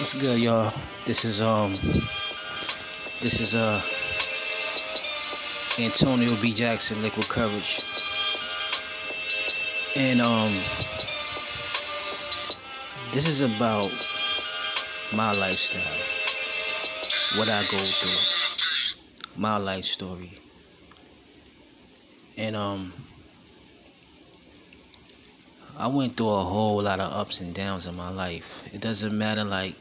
What's good, y'all? This is um, this is uh, Antonio B. Jackson, Liquid Courage, and um, this is about my lifestyle, what I go through, my life story, and um. I went through a whole lot of ups and downs in my life. It doesn't matter, like,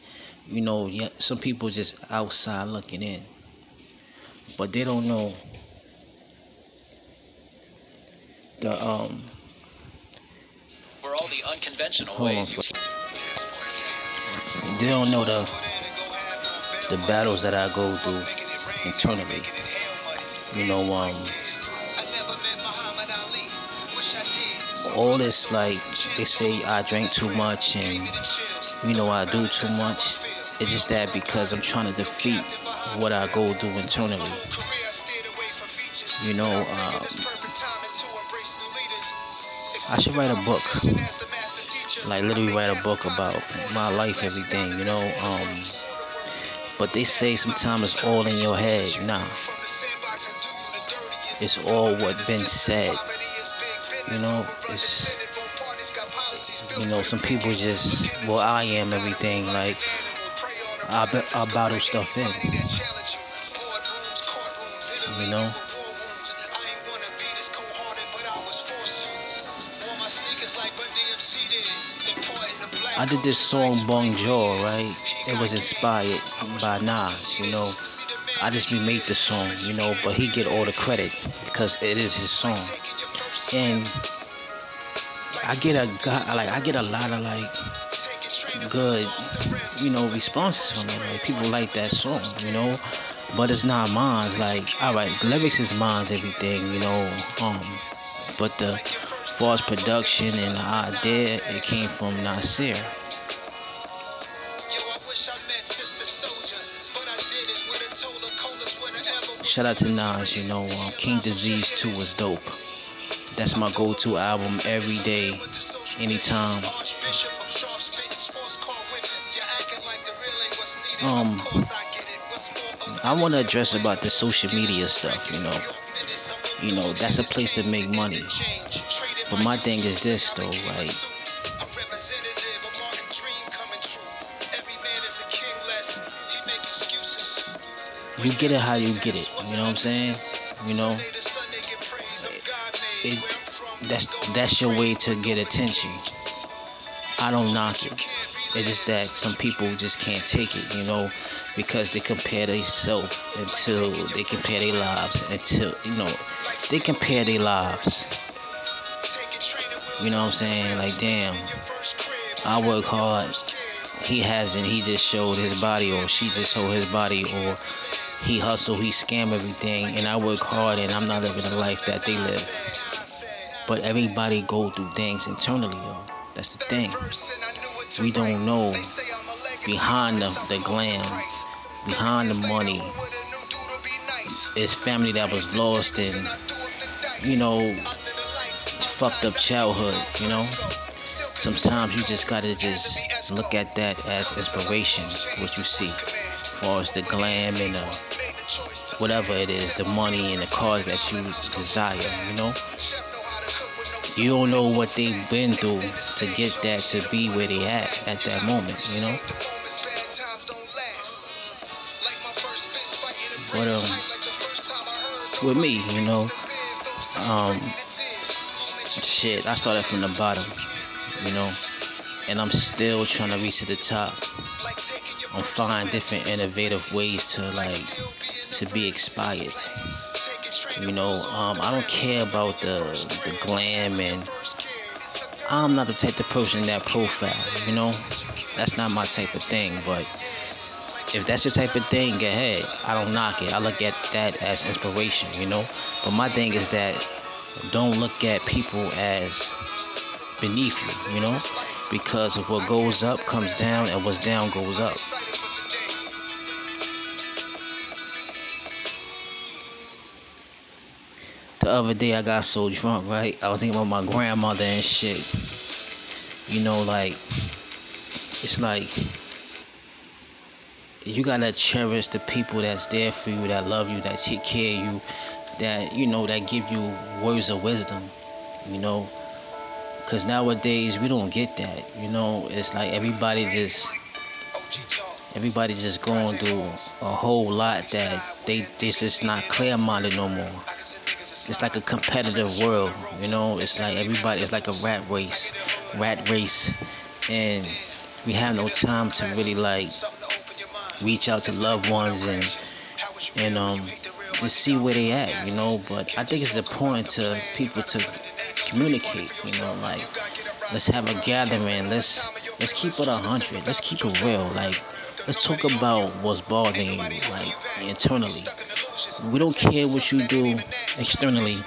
you know, yeah, some people just outside looking in, but they don't know the um. For all the unconventional Hold on, ways you they don't know the the battles that I go through internally. You know, um, all this like they say I drink too much and you know I do too much. It's just that because I'm trying to defeat what I go do internally. You know, um, I should write a book, like literally write a book about my life, everything. You know, um, but they say sometimes it's all in your head. Nah, it's all what been said. You know, it's you know some people just well I am everything like I I bottle stuff in. You know. I did this song Bong Bonjour, right? It was inspired by Nas, you know. I just remade the song, you know, but he get all the credit because it is his song. And I get a like I get a lot of like good, you know, responses from it. Like people like that song, you know. But it's not mine. Like, alright, lyrics is mine's everything, you know. Um, but the false production and the idea it came from Nasir. Shout out to Nas, you know, um, King Disease 2 was dope. That's my go-to album every day, anytime. Um, I want to address about the social media stuff, you know. You know, that's a place to make money. But my thing is this, though, like, you get it how you get it. You know what I'm saying? You know, it, that's that's your way to get attention. I don't knock it. It's just that some people just can't take it, you know, because they compare themselves until they compare their lives until you know they compare their lives. You know what I'm saying? Like damn, I work hard. He hasn't. He just showed his body, or she just showed his body, or he hustle, he scam everything, and I work hard, and I'm not living the life that they live. But everybody go through things internally, yo. That's the thing. We don't know behind the, the glam, behind the money, it's family that was lost and, you know, fucked up childhood, you know? Sometimes you just gotta just look at that as inspiration, what you see, far as the glam and the whatever it is, the money and the cars that you desire, you know? You don't know what they've been through to get that to be where they at at that moment, you know? But um with me, you know, um shit, I started from the bottom, you know, and I'm still trying to reach to the top. I'm finding different innovative ways to like to be expired. You know, um, I don't care about the the glam and I'm not the type of person that profile. You know, that's not my type of thing. But if that's your type of thing, go ahead. I don't knock it. I look at that as inspiration. You know, but my thing is that don't look at people as beneath you. You know, because of what goes up comes down and what's down goes up. The other day I got so drunk, right? I was thinking about my grandmother and shit. You know, like it's like you gotta cherish the people that's there for you, that love you, that take care of you, that you know, that give you words of wisdom. You know, because nowadays we don't get that. You know, it's like everybody just everybody just going through a whole lot that they this is not clear minded no more. It's like a competitive world, you know. It's like everybody. It's like a rat race, rat race, and we have no time to really like reach out to loved ones and and um to see where they at, you know. But I think it's important to people to communicate. You know, like let's have a gathering. Let's let's keep it a hundred. Let's keep it real. Like let's talk about what's bothering you, like internally. We don't care what you do externally.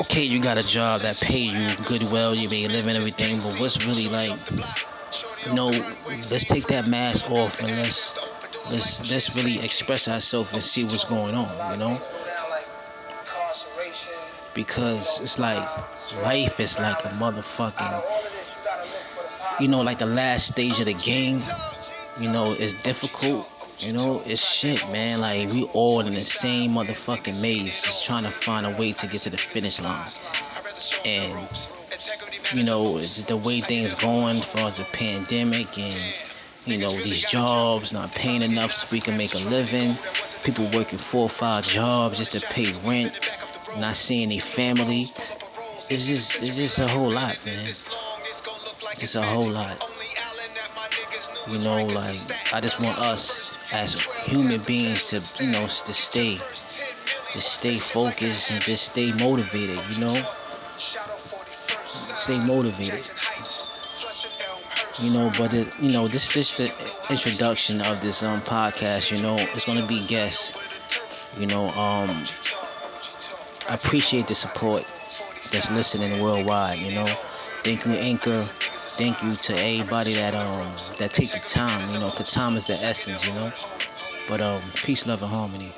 Okay, you got a job that pay you good, well, you may live and everything, but what's really like? You know, let's take that mask off and let's let's let's really express ourselves and see what's going on. You know because it's like life is like a motherfucking you know like the last stage of the game. You know it's difficult. You know it's shit man. Like we all in the same motherfucking maze just trying to find a way to get to the finish line. And you know it's the way things going as far as the pandemic and you know these jobs not paying enough so we can make a living. People working four or five jobs just to pay rent not seeing a family. It's just it's just a whole lot, man. It's a whole lot. You know, like I just want us as human beings to, you know, to stay, to stay focused and just stay motivated. You know, stay motivated. You know, but it, you know, this is just the introduction of this um podcast. You know, it's gonna be guests. You know, um, I appreciate the support that's listening worldwide. You know, thank you Anchor. Thank you to everybody that um that take the time. You know, cause time is the essence. You know, but um, peace, love, and harmony.